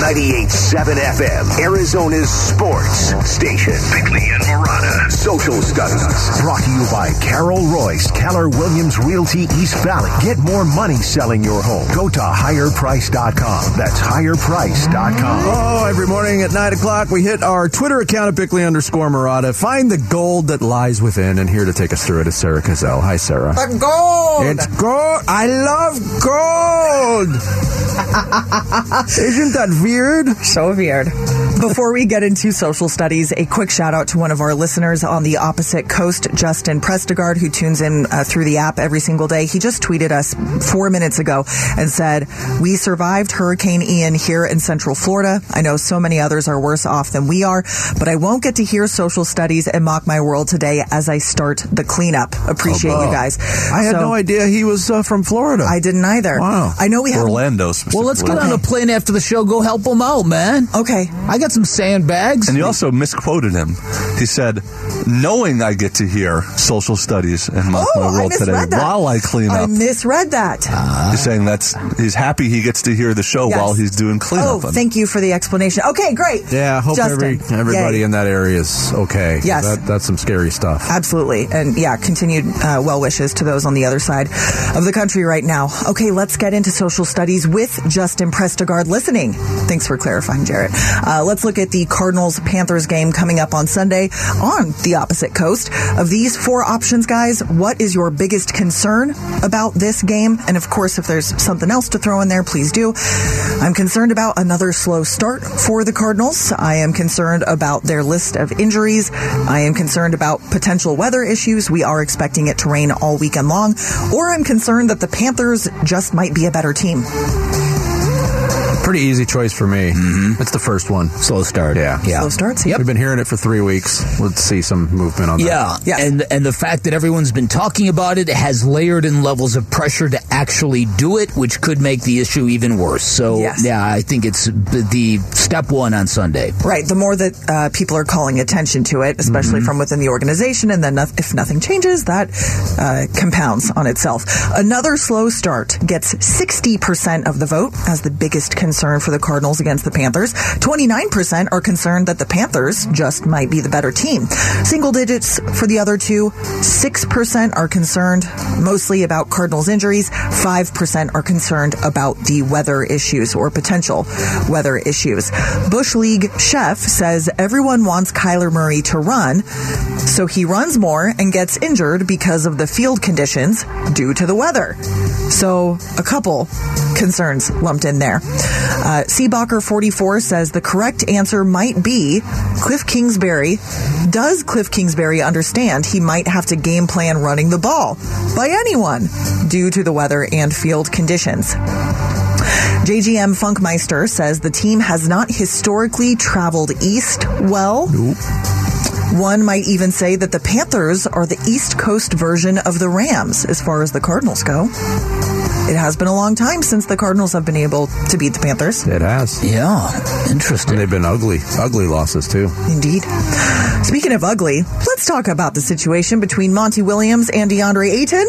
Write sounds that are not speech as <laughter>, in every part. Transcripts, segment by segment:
98.7 FM, Arizona's sports station. Bickley and Marotta. Social Studies. Brought to you by Carol Royce, Keller Williams Realty East Valley. Get more money selling your home. Go to higherprice.com. That's higherprice.com. Oh, every morning at 9 o'clock, we hit our Twitter account at Bickley underscore Marotta. Find the gold that lies within. And here to take us through it is Sarah Cazell. Hi, Sarah. The gold. It's gold. I love gold. <laughs> Isn't that weird? So weird. Before we get into social studies, a quick shout out to one of our listeners on the opposite coast, Justin Prestigard, who tunes in uh, through the app every single day. He just tweeted us four minutes ago and said, We survived Hurricane Ian here in Central Florida. I know so many others are worse off than we are, but I won't get to hear social studies and mock my world today as I start the cleanup. Appreciate Oh, you guys. I had So- no idea he was uh, from Florida. I didn't either. Wow. I know we have Orlando Well, let's get specifically. on a plane after the show. Go help them out, man. Okay. I got some sandbags. And you also misquoted him. He said, knowing I get to hear social studies and mock Oh, my world today that. while I clean up. I misread that. he's saying that's he's happy he gets to hear the show Yes. while he's doing cleanup. Oh, thank you for the explanation. Okay, great. yeah, I hope Justin, every, everybody yay. in that area is okay. Yes. That, that's some scary stuff. Absolutely. And yeah, continued uh, well wishes to those on the other side of the country right now. Okay, let's get into social studies with Justin Prestigard listening. Thanks for clarifying, Jarrett. Uh, let's look at the Cardinals Panthers game coming up on Sunday on the opposite coast. Of these four options, guys, what is your biggest concern about this game? And of course, if there's something else to throw in there, please do. I'm concerned about another slow start for the Cardinals. I am concerned about their list of injuries. I am concerned about potential weather issues. We are expecting it to rain all weekend long. Or I'm concerned that the Panthers just might be a better team. Pretty easy choice for me. It's the first one. Slow start. Yeah. Yeah. Slow starts. Yep. We've been hearing it for three weeks. Let's see some movement on that. Yeah, Yeah. and and the fact that everyone's been talking about it has layered in levels of pressure to actually do it, which could make the issue even worse. So Yes. yeah, I think it's the, the step one on Sunday. Right. The more that uh, people are calling attention to it, especially from within the organization, and then noth- if nothing changes, that uh, compounds on itself. Another slow start gets 60% of the vote as the biggest concern for the Cardinals against the Panthers. 29% are concerned that the Panthers just might be the better team. Single digits for the other two. 6% are concerned mostly about Cardinals injuries. 5% are concerned about the weather issues or potential weather issues. Bush League chef says everyone wants Kyler Murray to run, so he runs more and gets injured because of the field conditions due to the weather. So a couple concerns lumped in there. Uh, Seabacher 44 says the correct answer might be Cliff Kingsbury. Does Cliff Kingsbury understand he might have to game plan running the ball by anyone due to the weather and field conditions? JGM Funkmeister says the team has not historically traveled east well. One might even say that the Panthers are the East Coast version of the Rams as far as the Cardinals go. It has been a long time since the Cardinals have been able to beat the Panthers. It has. Yeah, interesting. And they've been ugly, ugly losses too. Indeed. Speaking of ugly, let's talk about the situation between Monty Williams and DeAndre Ayton.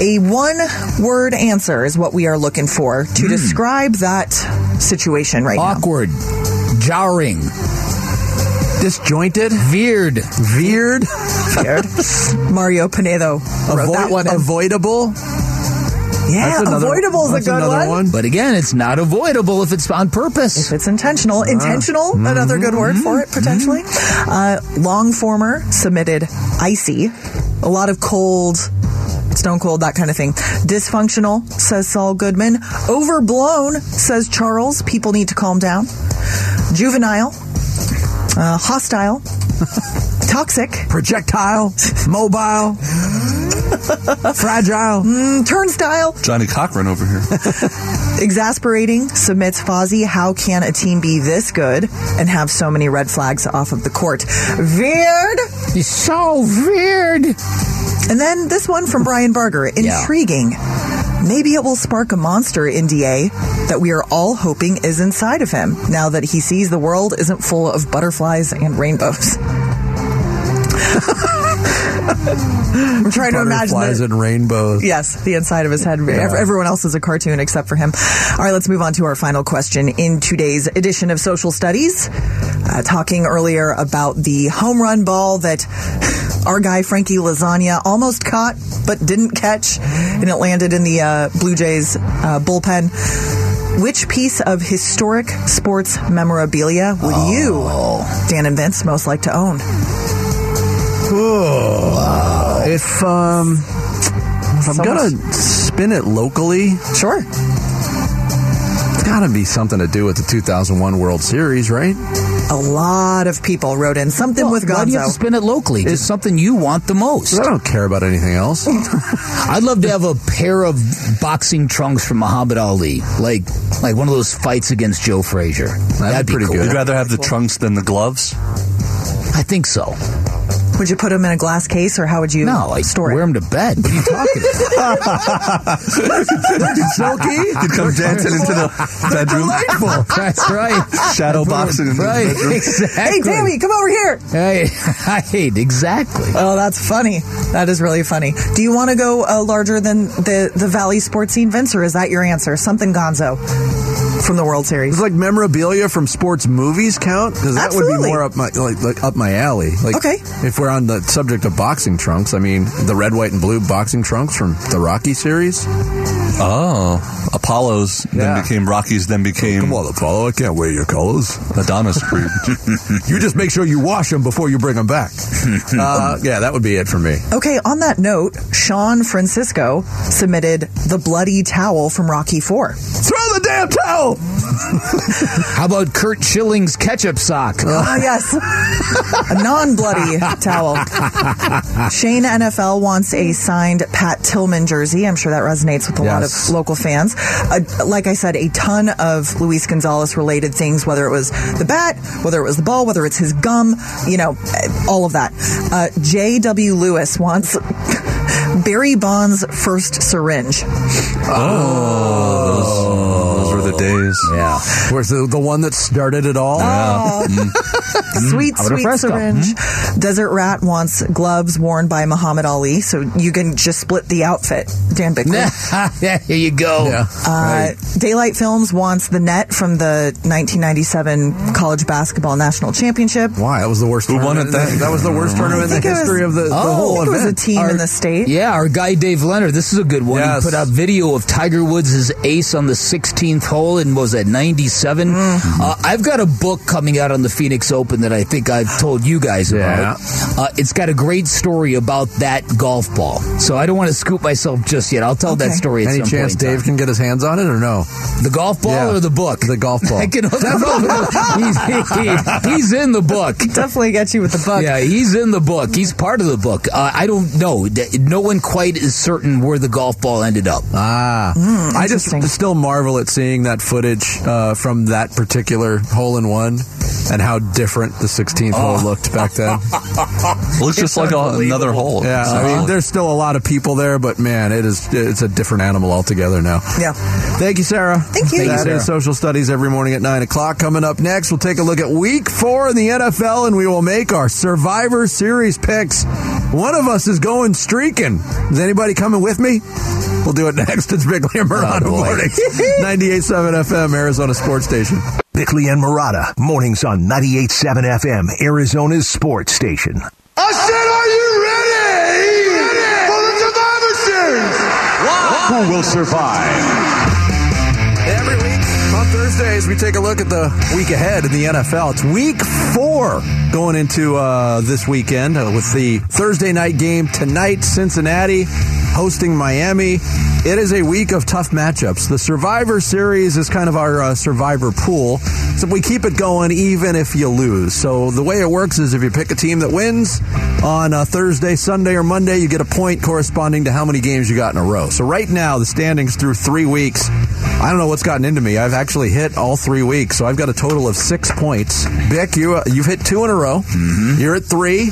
A one word answer is what we are looking for to hmm. describe that situation right now. Awkward, jarring, Disjointed, veered. veered, Scared. <laughs> Mario Pinedo wrote that one. avoidable. Yeah, That's another- avoidable is a good another one. But again, it's not avoidable if it's on purpose. If it's intentional, intentional, another good word for it potentially. Uh, long former submitted icy, a lot of cold, stone cold, that kind of thing. Dysfunctional, says Saul Goodman. Overblown, says Charles. People need to calm down. Juvenile, uh, hostile, <laughs> toxic, Projectile, mobile, <laughs> <laughs> fragile. mm, turnstile, Johnnie Cochran over here. <laughs> exasperating, submits Fozzie. How can a team be this good and have so many red flags off of the court? Weird. It's so weird. And then this one from Brian Barger. Intriguing. Maybe it will spark a monster in DA that we are all hoping is inside of him now that he sees the world isn't full of butterflies and rainbows. <laughs> I'm trying to imagine the, and rainbows. Yes, the inside of his head. Ev- Everyone else is a cartoon except for him. All right, let's move on to our final question in today's edition of Social Studies. Uh, talking earlier about the home run ball that our guy Frankie Lasagna almost caught but didn't catch, and it landed in the uh, Blue Jays uh, bullpen. Which piece of historic sports memorabilia would you, Dan and Vince, most like to own? If um, if I'm gonna spin it locally, Sure. it's got to be something to do with the 2001 World Series, right? A lot of people wrote in something with Why do you have Gonzo. to spin it locally? Just something you want the most. 'Cause I don't care about anything else. <laughs> I'd love to have a pair of boxing trunks from Muhammad Ali, like like one of those fights against Joe Frazier. That'd, be pretty cool. good. You'd rather have the trunks than the gloves? I think so. Would you put them in a glass case, or how would you No, I store wear it? them to bed. What are you talking about? <laughs> Silky? <laughs> You'd come dancing into the <laughs> bedroom, That's right. shadow boxing in Right. the bedroom. Exactly. Hey, Tammy, come over here. Hey, right. Exactly. Oh, that's funny. That is really funny. Do you want to go uh, larger than the the Valley sports scene, Vince, or is that your answer? Something Gonzo from the World Series. It's like memorabilia from sports movies count because that would be more up my like, like up my alley. Like, Okay. If we're on the subject of boxing trunks, I mean the red, white, and blue boxing trunks from the Rocky series. Oh, Apollo's Yeah. then became Rockies, then became Come on, Apollo, I can't wear your colors. Adonis <laughs> Creed. You just make sure you wash them before you bring them back. <laughs> uh, yeah, that would be it for me. Okay, on that note, Sean Francisco submitted the bloody towel from Rocky Four. Throw the damn towel. <laughs> How about Curt Schilling's ketchup sock? Ah, yes. a non bloody towel. Shane NFL wants a signed Pat Tillman jersey. I'm sure that resonates with a lot Yes. of local fans. Uh, like I said, a ton of Luis Gonzalez related things, whether it was the bat, whether it was the ball, whether it's his gum, you know, all of that. Uh, J.W. Lewis wants Barry Bonds' first syringe. Oh, those were the days. Yeah. Where's the the one that started it all? Sweet, How <laughs> about a sweet fresco? syringe. Desert Rat wants gloves worn by Muhammad Ali, so you can just split the outfit. Dan Bickley. <laughs> yeah, here you go. Yeah. Uh, Daylight Films wants the net from the 1997 college basketball national championship. Why? That was the worst. Who won it in the- then? That was the worst tournament in the think it was- history of the, the Oh. whole I think it was a event. team in the state. Yeah, our guy Dave Leonard. This is a good one. Yes. He put out video of Tiger Woods' ace on the 16th hole and was at 97. Mm-hmm. Uh, I've got a book coming out on the Phoenix Open that I think I've told you guys about. Uh, it's got a great story about that golf ball. So I don't want to scoop myself just yet. I'll tell that story at Any some chance point. Dave time. can get his hands on it or no? The golf ball Yeah. or the book? The golf <laughs> ball. I can hook <laughs> him he's, he- he's in the book. <laughs> Definitely get you with the book. Yeah, he's in the book. He's part of the book. Uh, I don't know. No one quite is certain where the golf ball ended up. Ah, I just still marvel at seeing that footage uh, from that particular hole in one and how different the 16th hole looked back then. <laughs> Looks just like a, another hole. Yeah, I mean, uh-huh. there's still a lot of people there, but man, it is it's a different animal altogether now. Yeah. Thank you, Sarah. Thank you. Thank you, That is social studies every morning at nine o'clock. Coming up next, we'll take a look at Week Four in the NFL, and we will make our Survivor Series picks. One of us is going streaking. Is anybody coming with me? We'll do it <laughs> next. It's Bickley and Marotta oh, boy. mornings, <laughs> 98.7 FM, Arizona Sports Station. Bickley and Marotta, mornings on 98.7 FM, Arizona's sports station. I said, are you ready, for the Survivor Series? Who will survive? Every week on Thursdays, we take a look at the week ahead in the NFL. It's week four going into uh, this weekend uh, with the Thursday night game tonight, Cincinnati hosting Miami. It is a week of tough matchups. The Survivor Series is kind of our uh, Survivor pool. So we keep it going even if you lose. So the way it works is if you pick a team that wins on uh, Thursday, Sunday, or Monday, you get a point corresponding to how many games you got in a row. So right now, the standings through three weeks, I don't know what's gotten into me. I've actually hit all three weeks, so I've got a total of six points. Bick, you uh, you've hit two in a row. You're at three.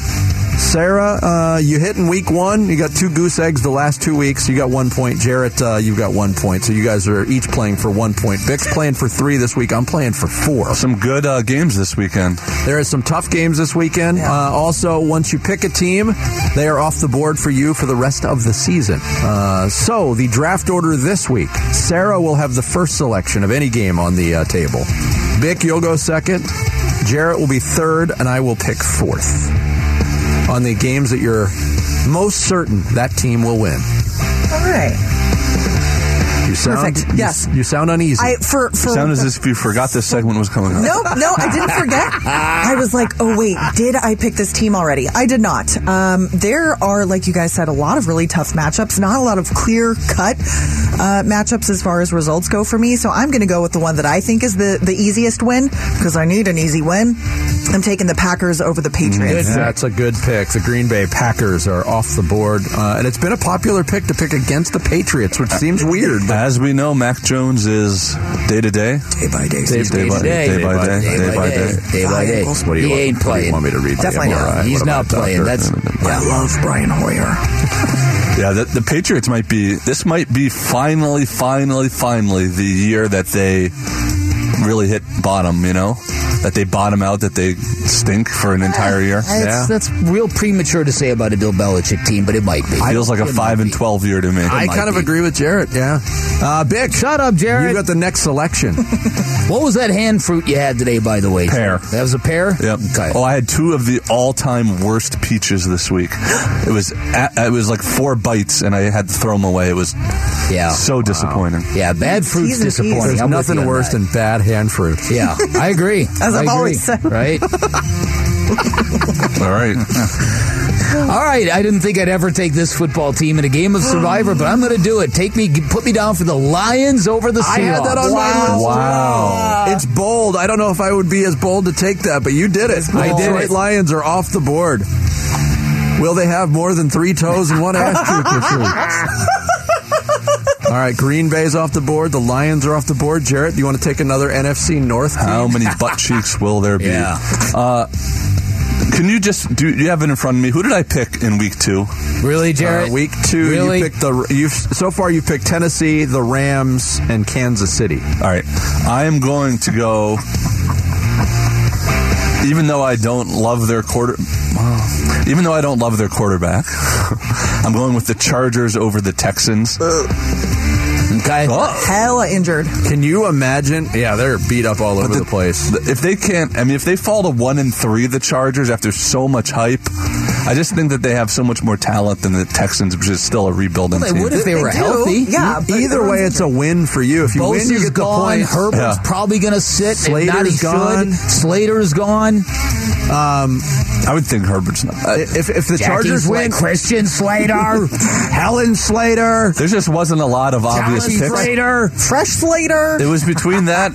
Sarah, uh, you hit in week one. You got two goose eggs the last two weeks. You got one point. Jarrett, uh, you've got one point. So you guys are each playing for one point. Bick's playing for three this week. I'm playing for four. Some good uh, games this weekend. There are some tough games this weekend. Uh, also, once you pick a team, they are off the board for you for the rest of the season. Uh, so, the draft order this week Sarah will have the first selection of any game on the uh, table. Bick, you'll go second. Jarrett will be third, and I will pick fourth. On the games that you're most certain that team will win. All right. You sound, Perfect. Yes. You, sound uneasy. I for for Sound as if you forgot this segment was coming up. Nope, no, I didn't forget. <laughs> I was like, oh wait, did I pick this team already? I did not. Um, there are, like you guys said, a lot of really tough matchups. Not a lot of clear cut uh, matchups as far as results go for me. So I'm going to go with the one that I think is the the easiest win because I need an easy win. I'm taking the Packers over the Patriots. That's a good pick. The Green Bay Packers are off the board, uh, and it's been a popular pick to pick against the Patriots, which seems weird. But As we know, Mac Jones is day to day. Day by day. Day Day by day. Day by day. Day by day. Day by day. what do you He want, ain't what do you playing. want me to read? Definitely not. He's not playing. That's I love Brian Hoyer. <laughs> Yeah, the, the Patriots might be. This might be finally, finally, finally the year that they really hit bottom. You know, that they bottom out, that they stink for an entire year. That's, that's real premature to say about a Bill Belichick team, but it might be. Feels like a It might five and twelve year to me. I might kind of be. agree with Jarrett. Yeah, uh, Bick, Shut up, Jared. You got the next selection. <laughs> What was that hand fruit you had today, by the way? Pear. That was a pear? Yep. Okay. Oh, I had two of the all-time worst peaches this week. It was at, it was like four bites, and I had to throw them away. It was yeah. so disappointing. Yeah, bad fruit's T's disappointing. There's nothing worse that. than bad hand fruit. Yeah, I agree. <laughs> As I I've agree. always said. Right? All right. All right, I didn't think I'd ever take this football team in a game of Survivor, but I'm going to do it. Take me, put me down for the Lions over the Seahawks. I had that on my list. Wow. It's bold. I don't know if I would be as bold to take that, but you did it. I did Detroit. Lions are off the board. Will they have more than three toes and one ass cheek this week? All right, Green Bay's off the board. The Lions are off the board. Jarrett, do you want to take another NFC North team? How many butt cheeks will there be? Yeah. Uh, can you just do? You have it in front of me. Who did I pick in week two? Really, Jared? Uh, week two, Really? you picked the. You've so far you picked Tennessee, the Rams, and Kansas City. All right. I am going to go. Even though I don't love their quarter, well, even though I don't love their quarterback, <laughs> I'm going with the Chargers over the Texans. Okay. Oh. Hella injured. Can you imagine? Yeah, they're beat up all over the, place. If they can't, I mean, if they fall to one and three, the Chargers after so much hype, I just think that they have so much more talent than the Texans, which is still a rebuilding Well, they team. would if they were do. healthy. Yeah, but Either way, everyone's it's a win for you. If you win, you Bosa's get the gone. Herbert's Yeah. probably going to sit. if not, he Slater's gone. should. Slater's gone. I would think Herbert's not. uh, If, if the Jackie Chargers Sla- win, Christian Slater. <laughs> Helen Slater, there just wasn't a lot of obvious Jackie picks. Slater. fresh Slater. It was between that.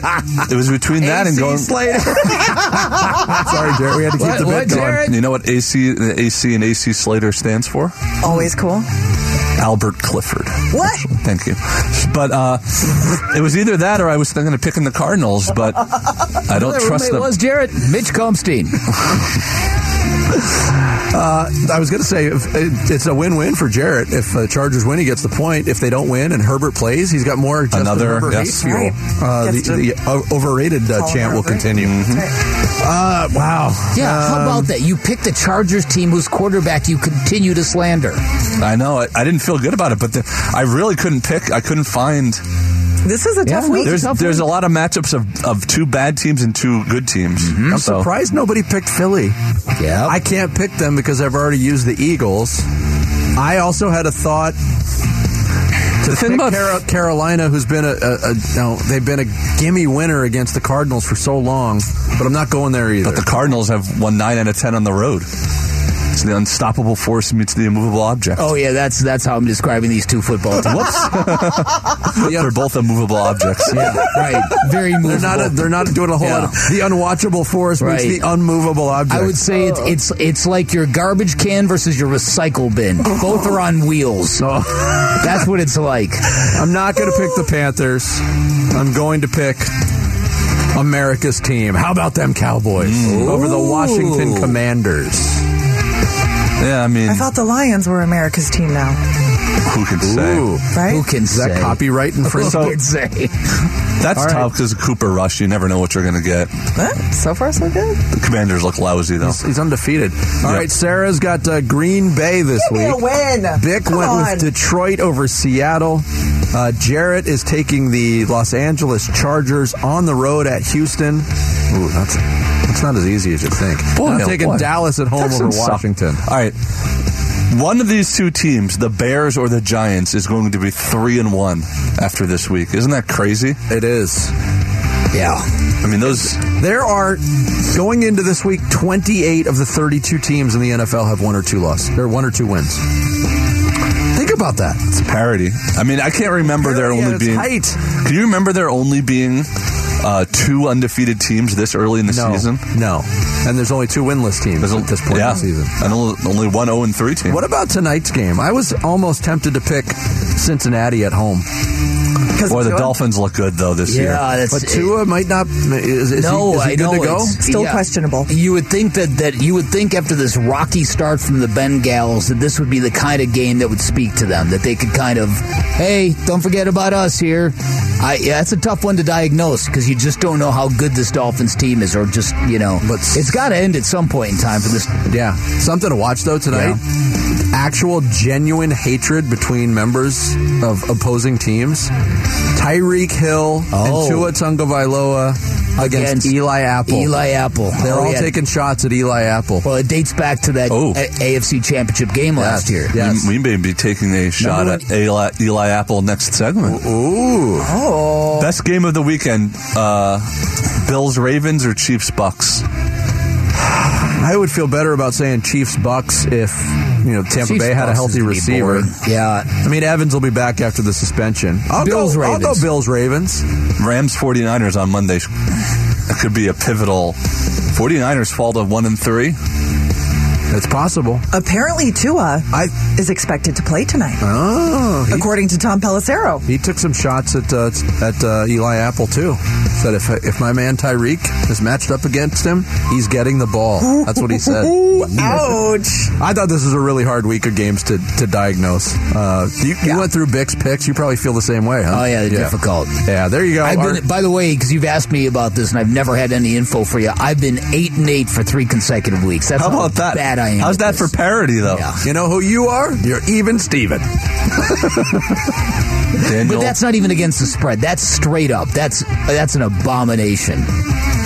It was between that and going. Slater. <laughs> Sorry, Jared, we had to keep What- the what, bit going. Jared? You know what AC, the AC and AC Slater stands for? Always cool. Albert Clifford. What? Thank you. But uh, it was either that or I was thinking of picking the Cardinals, but I don't trust roommate them. was Jarrett Mitch Comstein. <laughs> I was going to say if, it- it's a win-win for Jarrett. If the Chargers win, he gets the point. If they don't win and Herbert plays, he's got more. Justin Another- Herbert yes. hate fuel. Right. Uh, the Gets the uh, overrated uh, chant will Herbert. continue. Uh, wow. Yeah, how Um, about that? You picked the Chargers team whose quarterback you continue to slander. I know. I, I didn't feel good about it, but the, I really couldn't pick. I couldn't find. This is a tough Yeah, week. There's tough there's a lot of matchups of, of two bad teams and two good teams. Mm-hmm. I'm So- surprised nobody picked Philly. Yeah. I can't pick them because I've already used the Eagles. I also had a thought to thing pick about- Carolina, who's been a, a, a no, they've been a gimme winner against the Cardinals for so long, but I'm not going there either. But the Cardinals have won nine out of ten on the road. It's the unstoppable force meets the immovable object. Oh yeah, that's that's how I'm describing these two football teams. Whoops! <laughs> yeah, They're both immovable objects. yeah, right. Very movable. they're not. A, they're not doing a whole Yeah. lot. Of, the unwatchable force Right. meets the unmovable object. I would say it's it's it's like your garbage can versus your recycle bin. Both are on wheels. No. That's what it's like. I'm not going to pick the Panthers. I'm going to pick America's team. How about them Cowboys mm. over the Washington Commanders? Yeah, I mean, I thought the Lions were America's team now, who can say? Ooh. right? Who can Is that copyright infringement? Who can say? That's All right. tough because Cooper Rush. You never know what you're going to get. Huh? So far, so good. The Commanders look lousy though. He's, he's undefeated. All Yep. right, Sarah's got uh, Green Bay this Give me a week. win. Bick Come went on. with Detroit over Seattle. Uh, Jarrett is taking the Los Angeles Chargers on the road at Houston. Ooh, that's that's not as easy as you think. Boy, I'm taking boy. Dallas at home over Texans suck. Washington. All right. One of these two teams, the Bears or the Giants, is going to be three and one after this week. Isn't that crazy? It is. Yeah. I mean, those. There are going into this week. 28 of the 32 teams in the NFL have one or two losses. There are one or two wins. Think about that. It's a parity. I mean, I can't remember there only being. height. Can you remember there only being uh, two undefeated teams this early in the No, season? no, and there's only two winless teams There's at this point yeah, in the season. and only, only one zero and three team. What about tonight's game? I was almost tempted to pick Cincinnati at home, 'Cause Boy, the Tua- Dolphins look good though this year. Yeah, that's but Tua might not. Is, is no, he, is he I good know. to go? it's- Still questionable. You would think that, that you would think after this rocky start from the Bengals that this would be the kind of game that would speak to them. That they could kind of, hey, don't forget about us here. I, yeah, that's a tough one to diagnose because you just don't know how good this Dolphins team is, or just you know. But- it's got to end at some point in time for this. Yeah, something to watch though tonight. Actual genuine hatred between members of opposing teams. Tyreek Hill Oh. and Tua Tagovailoa against, Against Eli Apple. Eli Apple. They're Oh, all yeah. taking shots at Eli Apple. Well, it dates back to that Oh. AFC Championship game last year. Yeah. We, we may be taking a shot Remember at Eli, Eli Apple next segment. Ooh. Oh, Best game of the weekend: uh, Bills Ravens or Chiefs Bucks. <sighs> I would feel better about saying Chiefs Bucks if you know Tampa Chiefs Bay had a healthy receiver. Yeah. I mean Evans will be back after the suspension. I'll Bills, go, I'll go Bills Ravens. Rams 49ers on Monday. It could be a pivotal. 49ers fall to one and three. It's possible. apparently Tua I is expected to play tonight, oh he, according to Tom Pelissero. he took some shots at uh, at uh, Eli Apple too. Said if if my man Tyreek is matched up against him, he's getting the ball. That's what he said. <laughs> Ouch! I thought this was a really hard week of games to, to diagnose. Uh, you, you went through Bick's picks. You probably feel the same way, huh? Oh yeah, they're difficult. Yeah, there you go. I've been, by the way, because you've asked me about this and I've never had any info for you. I've been eight and eight for three consecutive weeks. That's How about that? bad I am. How's that this. for parity though? Yeah. you know who you are? You're even Steven. Daniel, <laughs> But that's not even against the spread. That's straight up. That's that's an abomination.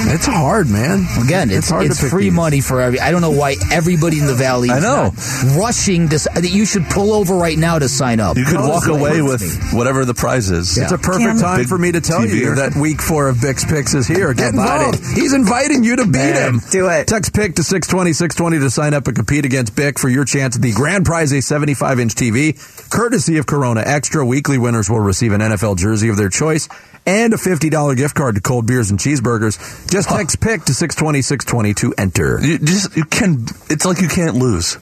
It's hard, man. Again, it's hard it's to free these. money for every. I don't know why everybody in the valley. I know. not rushing to. That you should pull over right now to sign up. you could No, walk away with me. whatever the prize is. It's a perfect Cam- time for me to tell you that week four of Bick's Picks is here. Get How about involved. He's inviting you to beat Man. him. Do it. Text Pick to 620, 620 to sign up and compete against Bick for your chance at the grand prize, a 75 inch TV, courtesy of Corona Extra. Weekly winners will receive an NFL jersey of their choice and a $50 gift card to cold beers and cheeseburgers. Just text Pick to 620, 620 to enter. You just you can. It's like you can't lose.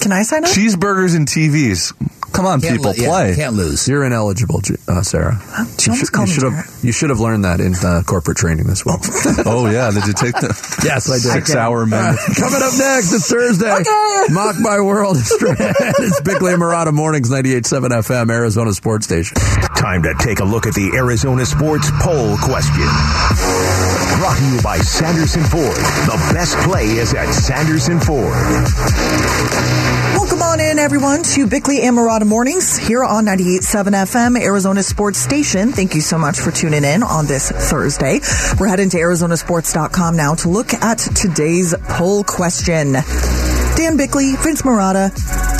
Can I sign up? Cheeseburgers and TVs. Come on, Can't people, lo- yeah, play. can't lose. You're ineligible, uh, Sarah. She almost should, you should have you should have learned that in uh, corporate training this week. <laughs> oh yeah, did you take the? <laughs> Yes, I did. Six hour <laughs> minute. Coming up next, it's Thursday. Mock My World it's Bickley and Marotta Mornings, 98.7 FM, Arizona Sports Station. Time to take a look at the Arizona Sports Poll question. Brought to you by Sanderson Ford. The best play is at Sanderson Ford. On in, everyone, to Bickley and Marotta Mornings here on 98.7 FM, Arizona Sports Station. Thank you so much for tuning in on this Thursday. We're heading to ArizonaSports.com now to look at today's poll question. Dan Bickley, Vince Marotta,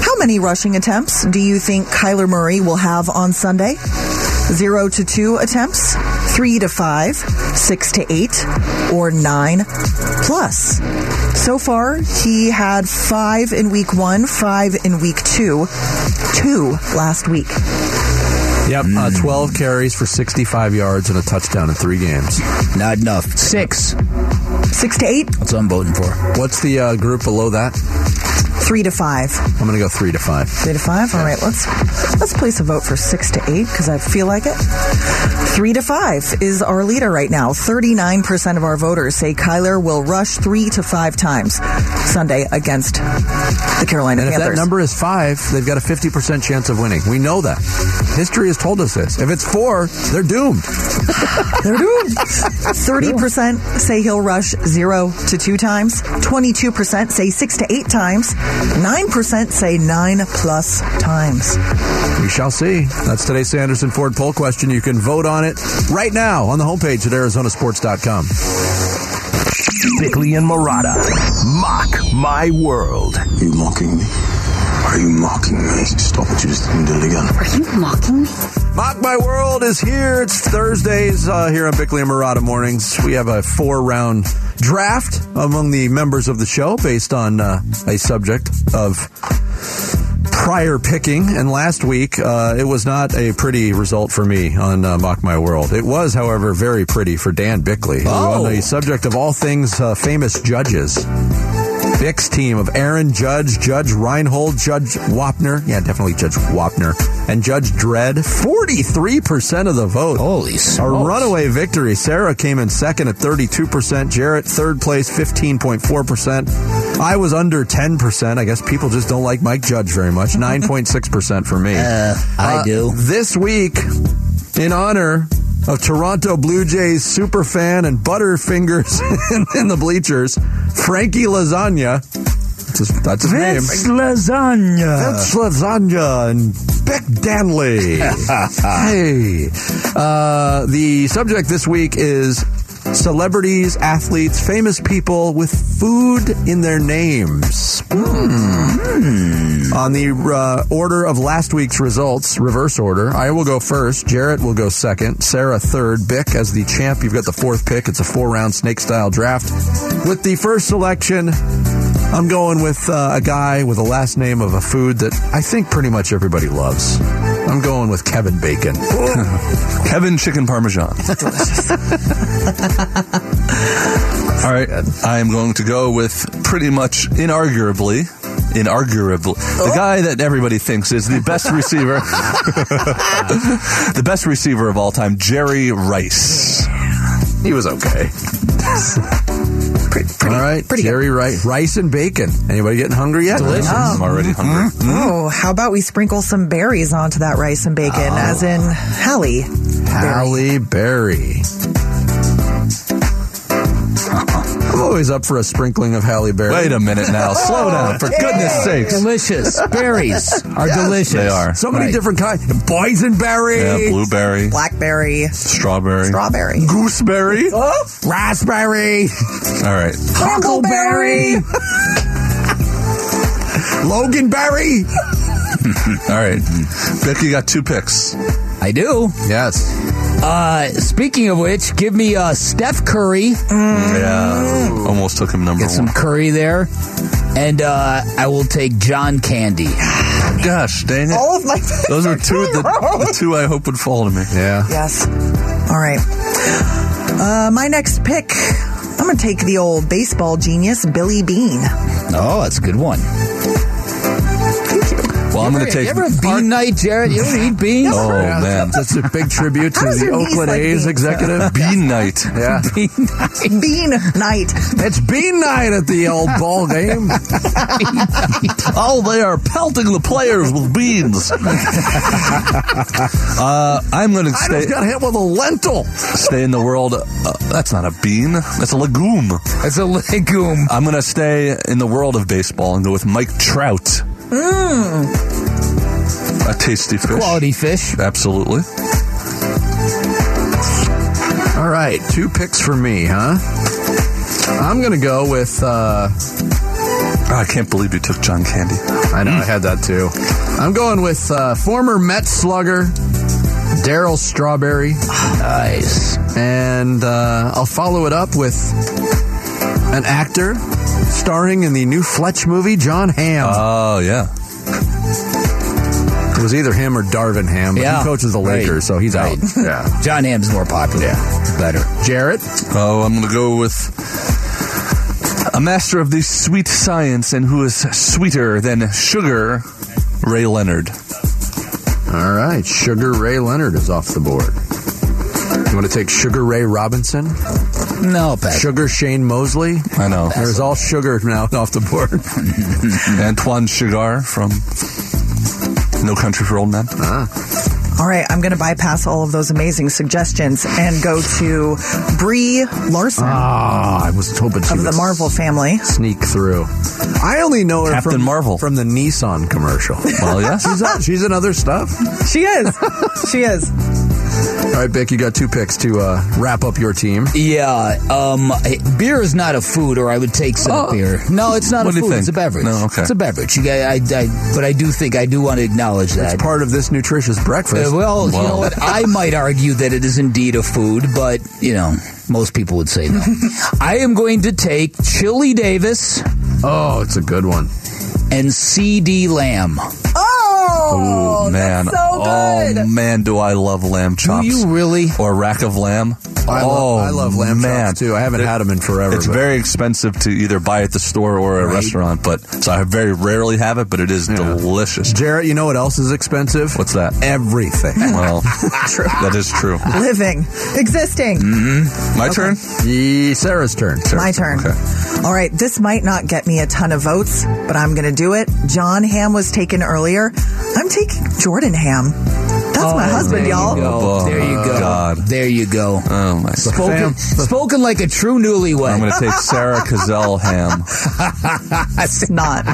how many rushing attempts do you think Kyler Murray will have on Sunday? Zero to two attempts, three to five, six to eight, or nine plus. So far, he had five in week one, five in week two, two last week. Yep, uh, 12 carries for 65 yards and a touchdown in three games. Not enough. Six. Six to eight. That's what I'm voting for. What's the uh, group below that? Three to five. I'm going to go three to five. Three to five. All right, let's let's place a vote for six to eight because I feel like it. Three to five is our leader right now. Thirty-nine percent of our voters say Kyler will rush three to five times Sunday against the Carolina And if Panthers. that number is five, they've got a 50% chance of winning. We know that. History has told us this. If it's four, they're doomed. <laughs> They're doomed. Thirty percent say he'll rush zero to two times. Twenty-two percent say six to eight times. Nine percent say nine plus times. We shall see. That's today's Sanderson Ford poll question. You can vote on it right now on the homepage at ArizonaSports.com. Bickley and Marotta. Mock my world. Are you mocking me? Are you mocking me? Stop it, you just did it again. Are you mocking me? Mock My World is here. It's Thursdays uh, here on Bickley and Marotta Mornings. We have a four round draft among the members of the show based on uh, a subject of prior picking. And last week, uh, it was not a pretty result for me on uh, Mock My World. It was, however, very pretty for Dan Bickley, who on the subject of all things uh, famous judges. Bick's team of Aaron Judge, Judge Reinhold, Judge Wapner, yeah, definitely Judge Wapner, and Judge Dredd. 43% of the vote. Holy A runaway victory. Sarah came in second at 32%. Jarrett, third place, 15.4%. I was under 10%. I guess people just don't like Mike Judge very much. <laughs> 9.6% for me. Uh, I do. This week, in honor of Toronto Blue Jays super fan and Butterfingers <laughs> in, in the bleachers, Frankie Lasagna. That's his, that's his name. lasagna. Vince Lasagna and Beck Danley. <laughs> hey. Uh, the subject this week is celebrities, athletes, famous people with food in their names. Hmm. On the uh, order of last week's results, reverse order, I will go first. Jarrett will go second. Sarah third. Bick as the champ. You've got the fourth pick. It's a four round snake style draft. With the first selection, I'm going with uh, a guy with a last name of a food that I think pretty much everybody loves. I'm going with Kevin Bacon. <laughs> Kevin Chicken Parmesan. <laughs> All right, I am going to go with pretty much inarguably, inarguably, the oh. guy that everybody thinks is the best receiver, <laughs> the best receiver of all time, Jerry Rice. He was okay. All right, pretty Jerry Rice, rice and bacon. Anybody getting hungry yet? Delicious. I'm mm-hmm. already hungry. Mm-hmm. Mm-hmm. Oh, how about we sprinkle some berries onto that rice and bacon, as oh. in Halle. Halle Berry. I'm always up for a sprinkling of Halle Berry. Wait a minute now, <laughs> slow down, for oh, goodness sakes. Delicious. <laughs> Berries are delicious. They are. So many Right. different kinds. Boysenberry. Yeah, blueberry, Blackberry, strawberry, strawberry, gooseberry. Oh. Raspberry. All right. Huckleberry. <laughs> Loganberry. All right. Becky got two picks. I do. Yes. Uh, speaking of which, give me uh, Steph Curry. Yeah. Almost took him number Get some one. curry there. And uh, I will take John Candy. Gosh, dang it. All of my Those are two the, the two I hope would fall to me. Yeah. Yes. All right. Uh, my next pick, I'm going to take the old baseball genius, Billy Beane. Oh, that's a good one. Well, I'm going to take. You ever have bean night, Jared? You ever eat beans? Oh man, That's a big tribute to the Oakland like A's beans? executive. <laughs> bean night. Yeah. <laughs> Bean night. Bean night. It's bean night at the old ball game. <laughs> Oh, they are pelting the players with beans. uh, I'm going to I stay just got hit with a lentil. stay in the world. Uh, that's not a bean. That's a legume. It's a legume. I'm going to stay in the world of baseball and go with Mike Trout. A tasty fish. Quality fish. Absolutely. All right, two picks for me, huh? I'm going to go with. Uh, Oh, I can't believe you took John Candy. I know, I had that too. I'm going with uh, former Met slugger Darryl Strawberry, Nice. and uh, I'll follow it up with an actor starring in the new Fletch movie, Jon Hamm. Oh yeah. it was either him or Darvin Ham, but Yeah, he coaches the right, Lakers, so he's right. out. Yeah. <laughs> Jon Hamm's more popular. Yeah. Better. Jarrett? Oh, I'm going to go with A master of the sweet science and who is sweeter than sugar, Ray Leonard. All right, Sugar Ray Leonard is off the board. You want to take Sugar Ray Robinson? No, Pat. Sugar Shane Mosley? I know. There's all sugar now <laughs> off the board. <laughs> Anton Chigurh from No Country for Old Men. All right, I'm going to bypass all of those amazing suggestions and go to Brie Larson Ah, I was hoping she of the Marvel family. sneak through. I only know her Captain from Marvel. from the Nissan commercial. Well, yes. <laughs> she's on, she's in other stuff. She is. she is. All right, Bick, you got two picks to uh, wrap up your team. Yeah, um, beer is not a food, or I would take some Oh. beer. No, it's not a food. It's a beverage. No, okay. It's a beverage. You got, I, I, but I do think I do want to acknowledge that. It's part of this nutritious breakfast. Uh, well, you know what? I <laughs> might argue that it is indeed a food, but you know, most people would say no. <laughs> I am going to take Chili Davis oh, it's a good one. and CeeDee Lamb. Oh, man. so oh, good. Oh, man, do I love lamb Do chops. you really? Or a rack of lamb. I, oh, love, I love lamb man. chops too. I haven't It- had them in forever. It's but- very expensive to either buy at the store or a Right. restaurant, but so I very rarely have it, but it is Yeah. delicious. Jarrett, you know what else is expensive? What's that? Everything. <laughs> Well, <laughs> that is true. Living, existing. Mm-hmm. My turn? Ye- Sarah's turn. My turn. Okay. All right, this might not get me a ton of votes, but I'm going to do it. Jon Hamm was taken earlier. I'm taking Jordan Ham. That's my oh, husband, there y'all. You. Oh, there you go. God. There you go. Oh, my Spoken, spoken like a true newlywed. I'm going to take Sarah Cazell ham. <laughs> It's not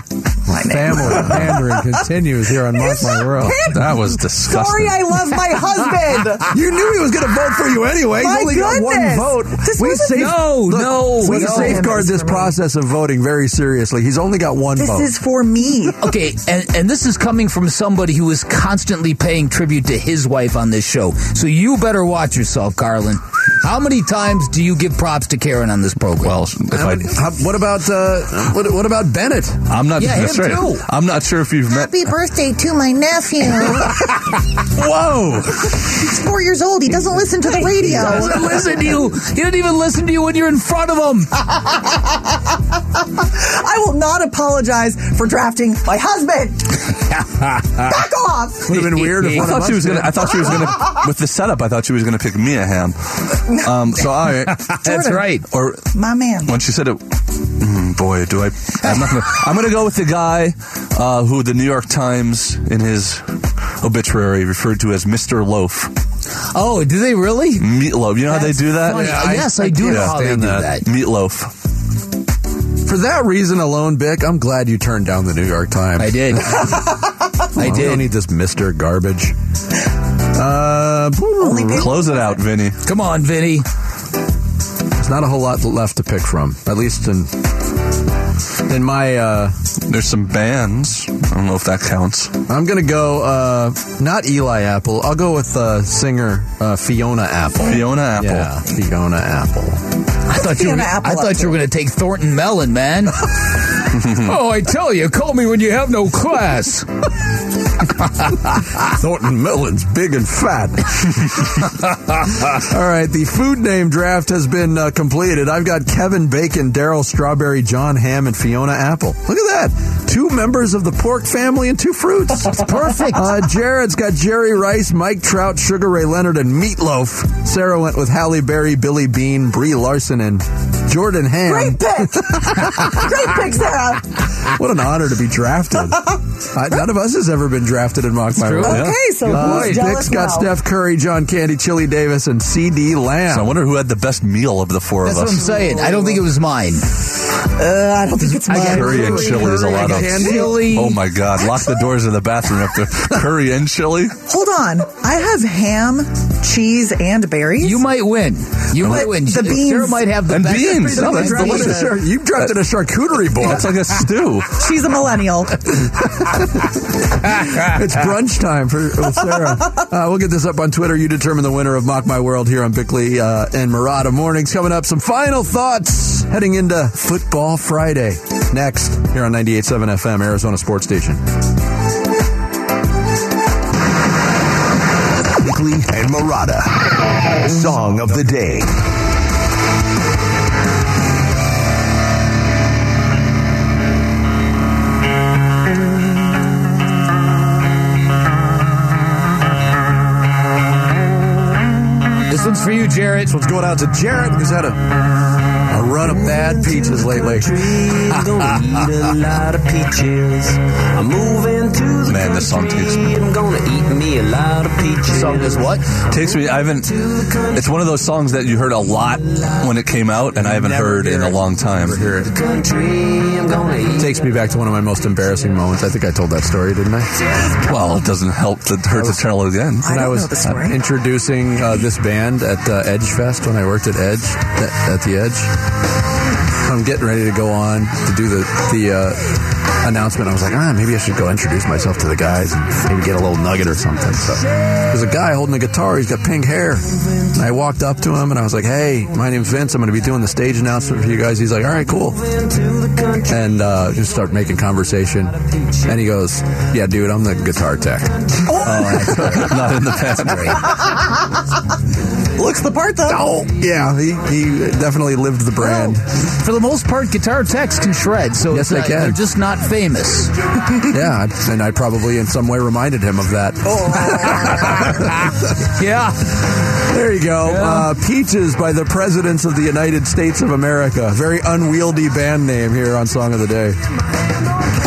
my name. Family <laughs> pandering continues here on Mock My World. That was disgusting. Sorry, I love my husband. <laughs> You knew he was going to vote for you anyway. My He's only got one vote. This we wasn't- No, look, no, We no. safeguard This this for me. process of voting very seriously. He's only got one This vote. is for me. Okay, and, and this is coming from somebody who is constantly paying tribute to his wife on this show. So you better watch yourself, Carlin. How many times do you give props to Karen on this program? Well, if How I, how- what about uh, what, what about Bennett? I'm not. Yeah, that's him right. too. I'm not sure if you've met. Happy birthday to my nephew. <laughs> Whoa! He's four years old. He doesn't listen to the he radio. doesn't listen to you. He doesn't even listen to you when you're in front of him. <laughs> I will not apologize for drafting my husband. <laughs> Back off. Would have been weird if I thought she was gonna. I thought she was gonna. With the setup, I thought she was gonna pick me a ham. Um. So all right. <laughs> That's right. Or My man. when she said it, mm, boy, do I? I'm not gonna. I'm gonna go with the guy uh, who the New York Times in his obituary referred to as Mr. Loaf. Oh, do they really? Meatloaf. You know how they do that? Funny. Yeah, I- yes, I, I do can't know how they do that. that. Meatloaf. For that reason alone, Bick, I'm glad you turned down the New York Times. I did. <laughs> I We don't need this Mister Garbage. Uh, Close it out, Vinny. Come on, Vinny. there's not a whole lot left to pick from, at least in in my. Uh, There's some bands. I don't know if that counts. I'm gonna go uh, not Eli Apple. I'll go with uh, singer uh, Fiona Apple. Fiona Apple. Yeah, Fiona Apple. I thought you were. Fiona I Apple thought you were going to take Thornton Mellon, man. <laughs> oh, I tell you, call me when you have no class. <laughs> <laughs> Thornton Mellon's big and fat. <laughs> All right, the food name draft has been uh, completed. I've got Kevin Bacon, Darryl Strawberry, Jon Hamm, and Fiona Apple. Look at that. Two members of the pork family and two fruits. <laughs> Perfect. Uh, Jared's got Jerry Rice, Mike Trout, Sugar Ray Leonard, and Meatloaf. Sarah went with Halle Berry, Billy Beane, Brie Larson, and Jordan Ham. Great pick. Great pick, Sarah. What an honor to be drafted. Uh, none of us has ever been drafted in Mock My true. World. Okay, so Uh, who's Dick's got now? Steph Curry, John Candy, Chili Davis, and CeeDee Lamb. So I wonder who had the best meal of the four That's of what I'm saying. I don't think it was mine. Uh, I don't think it's I got mine. Curry and chili is a lot of. Chili. Oh my God! Lock the doors of the bathroom after <laughs> curry and chili. Hold on. I have ham, cheese, and berries. You might win. You might win. the beans- Sarah might have the And best. beans. No, that's Beans. delicious. Sure, you drafted a charcuterie board. That's like a stew. She's a millennial. <laughs> it's brunch time for Sarah. Uh, we'll get this up on Twitter. You determine the winner of Mock My World here on Bickley uh, and Marotta Mornings. Coming up, some final thoughts heading into Football Friday. Next, here on 98.7 FM, Arizona Sports Station. And Marotta. Song of the day. This one's for you, Jared. This one's going out to Jared. who's had a run of bad peaches lately. gonna eat a lot of peaches. <laughs> I'm moving to the Man, this song takes me- I'm gonna eat me a lot of peaches. Song is what? Takes me. I haven't. It's one of those songs that you heard a lot when it came out, and I haven't Never heard in a it. long time. Never hear it. country. I'm gonna eat. Takes me back to one of my most embarrassing moments. I think I told that story, didn't I? Well, it doesn't help to to tell it again. I When don't was know the story. introducing uh, this band at uh, Edge Fest when I worked at Edge at, at the Edge. I'm getting ready to go on to do the the uh, announcement. I was like, ah, maybe I should go introduce myself to the guys and maybe get a little nugget or something. So there's a guy holding a guitar. He's got pink hair. And I walked up to him and I was like, hey, my name's Vince. I'm going to be doing the stage announcement for you guys. He's like, all right, cool. And uh, just start making conversation. And he goes, yeah, dude, I'm the guitar tech. Not in the past. Looks the part though. Oh, yeah, he, he definitely lived the brand. For the most part, guitar techs can shred, so Yes, they uh, can. they're just not famous. <laughs> Yeah, and I probably in some way reminded him of that. Oh. <laughs> yeah. There you go. Uh, Peaches by the Presidents of the United States of America. Very unwieldy band name here on Song of the Day.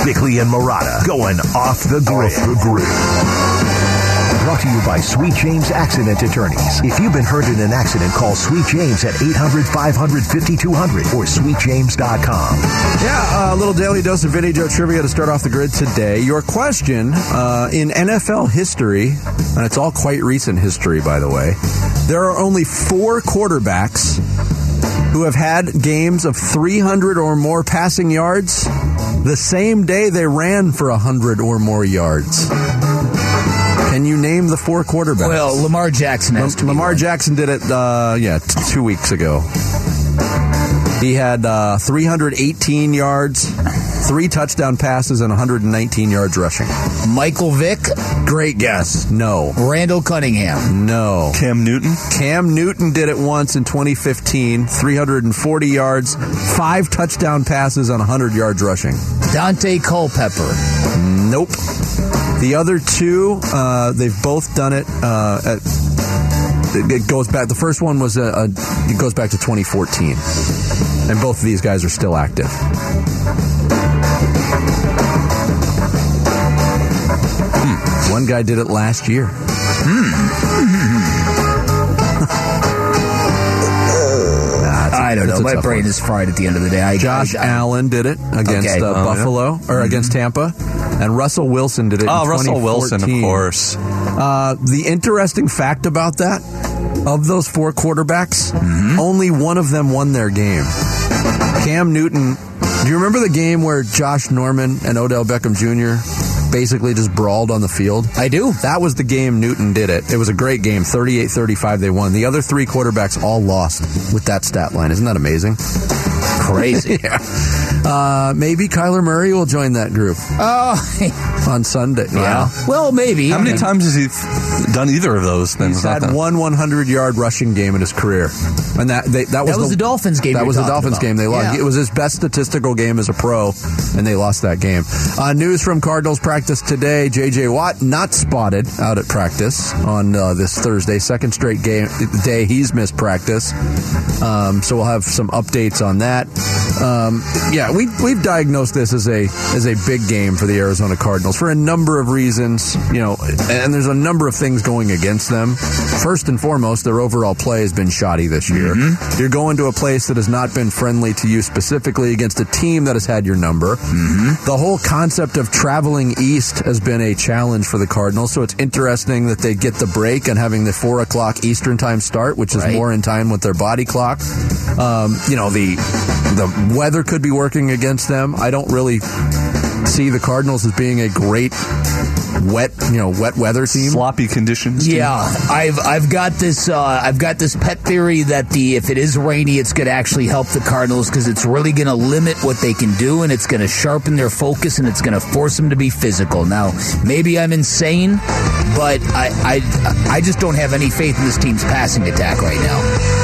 Bickley and Marotta going off the grid. The grid. Brought to you by Sweet James Accident Attorneys. If you've been hurt in an accident, call Sweet James at 800 500 5200 or sweetjames.com. Yeah, a little daily dose of Vinny Joe trivia to start off the grid today. Your question uh, in NFL history, and it's all quite recent history, by the way, there are only four quarterbacks who have had games of 300 or more passing yards the same day they ran for 100 or more yards. Can you name the four quarterbacks? Well, Lamar Jackson has to be Lamar one. Jackson did it, uh, yeah, t- two weeks ago. He had uh, 318 yards, three touchdown passes, and 119 yards rushing. Michael Vick, Great guess. No. Randall Cunningham. No. Cam Newton. Cam Newton did it once in 2015, 340 yards, five touchdown passes, and 100 yards rushing. Daunte Culpepper. Nope. The other two, uh, they've both done it. Uh, at, it, goes back. The first one was a, a, it goes back to 2014, and both of these guys are still active. Hmm. One guy did it last year. <laughs> I don't know. My brain one. is fried at the end of the day. I, Josh I, I, Allen did it against Okay. uh, Oh, yeah. Buffalo or against Tampa, and Russell Wilson did it. Oh, Russell Wilson, of course. Uh, the interesting fact about that, of those four quarterbacks, Mm-hmm. only one of them won their game. Cam Newton. Do you remember the game where Josh Norman and Odell Beckham Jr. basically just brawled on the field? I do. That was the game Newton did it. It was a great game. 38-35 they won. The other three quarterbacks all lost with that stat line. Isn't that amazing? Crazy. <laughs> yeah. Uh, maybe Kyler Murray will join that group Oh, <laughs> on Sunday. yeah. Well, maybe. How many times has he done either of those things? He's had one 100 yard rushing game in his career, and that they, that was That was the Dolphins game That you're was the Dolphins about. game. They lost. Yeah. It was his best statistical game as a pro, and they lost that game. Uh, news from Cardinals practice today: J.J. Watt not spotted out at practice on uh, this Thursday, second straight game day he's missed practice. Um, so we'll have some updates on that. Um, yeah, we we've diagnosed this as a as a big game for the Arizona Cardinals for a number of reasons. You know, and there's a number of things going against them. First and foremost, their overall play has been shoddy this year. You're going to a place that has not been friendly to you specifically against a team that has had your number. The whole concept of traveling east has been a challenge for the Cardinals. So it's interesting that they get the break and having the four o'clock Eastern time start, which is Right. more in time with their body clock. Um, you know, the the weather could be working against them. I don't really see the Cardinals as being a great wet, you know, wet weather team. sloppy conditions. too. Yeah, I've I've got this uh, I've got this pet theory that the if it is rainy, it's going to actually help the Cardinals because it's really going to limit what they can do and it's going to sharpen their focus and it's going to force them to be physical. Now, maybe I'm insane, but I I I just don't have any faith in this team's passing attack right now.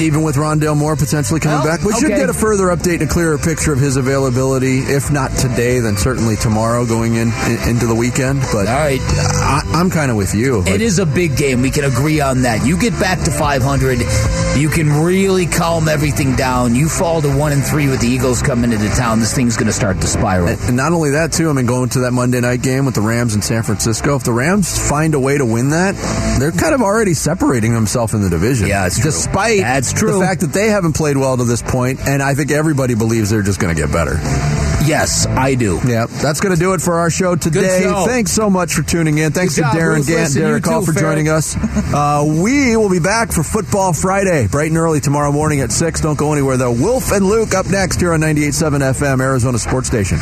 Even with Rondale Moore potentially coming Oh, back, we should get a further update and a clearer picture of his availability. If not today, then certainly tomorrow, going in, in- into the weekend. But All right. I, I'm kind of with you. It is a big game. We can agree on that. You get back to 500, you can really calm everything down. You fall to one and three with the Eagles coming into town. This thing's going to start to spiral. And not only that, too, I mean, going to that Monday night game with the Rams in San Francisco, if the Rams find a way to win that, they're kind of already separating themselves in the division. Yeah, it's true. Despite That's true. the fact that they haven't played well to this point, and I think everybody believes they're just going to get better. Yes, I do. Yeah, that's going to do it for our show today. show. Thanks so much for tuning in. Thanks Good to job, Darren Gant, and Derek Hall for joining us. <laughs> Uh, we will be back for Football Friday, bright and early tomorrow morning at 6. Don't go anywhere, though. Wolf and Luke up next here on 98.7 FM, Arizona Sports Station.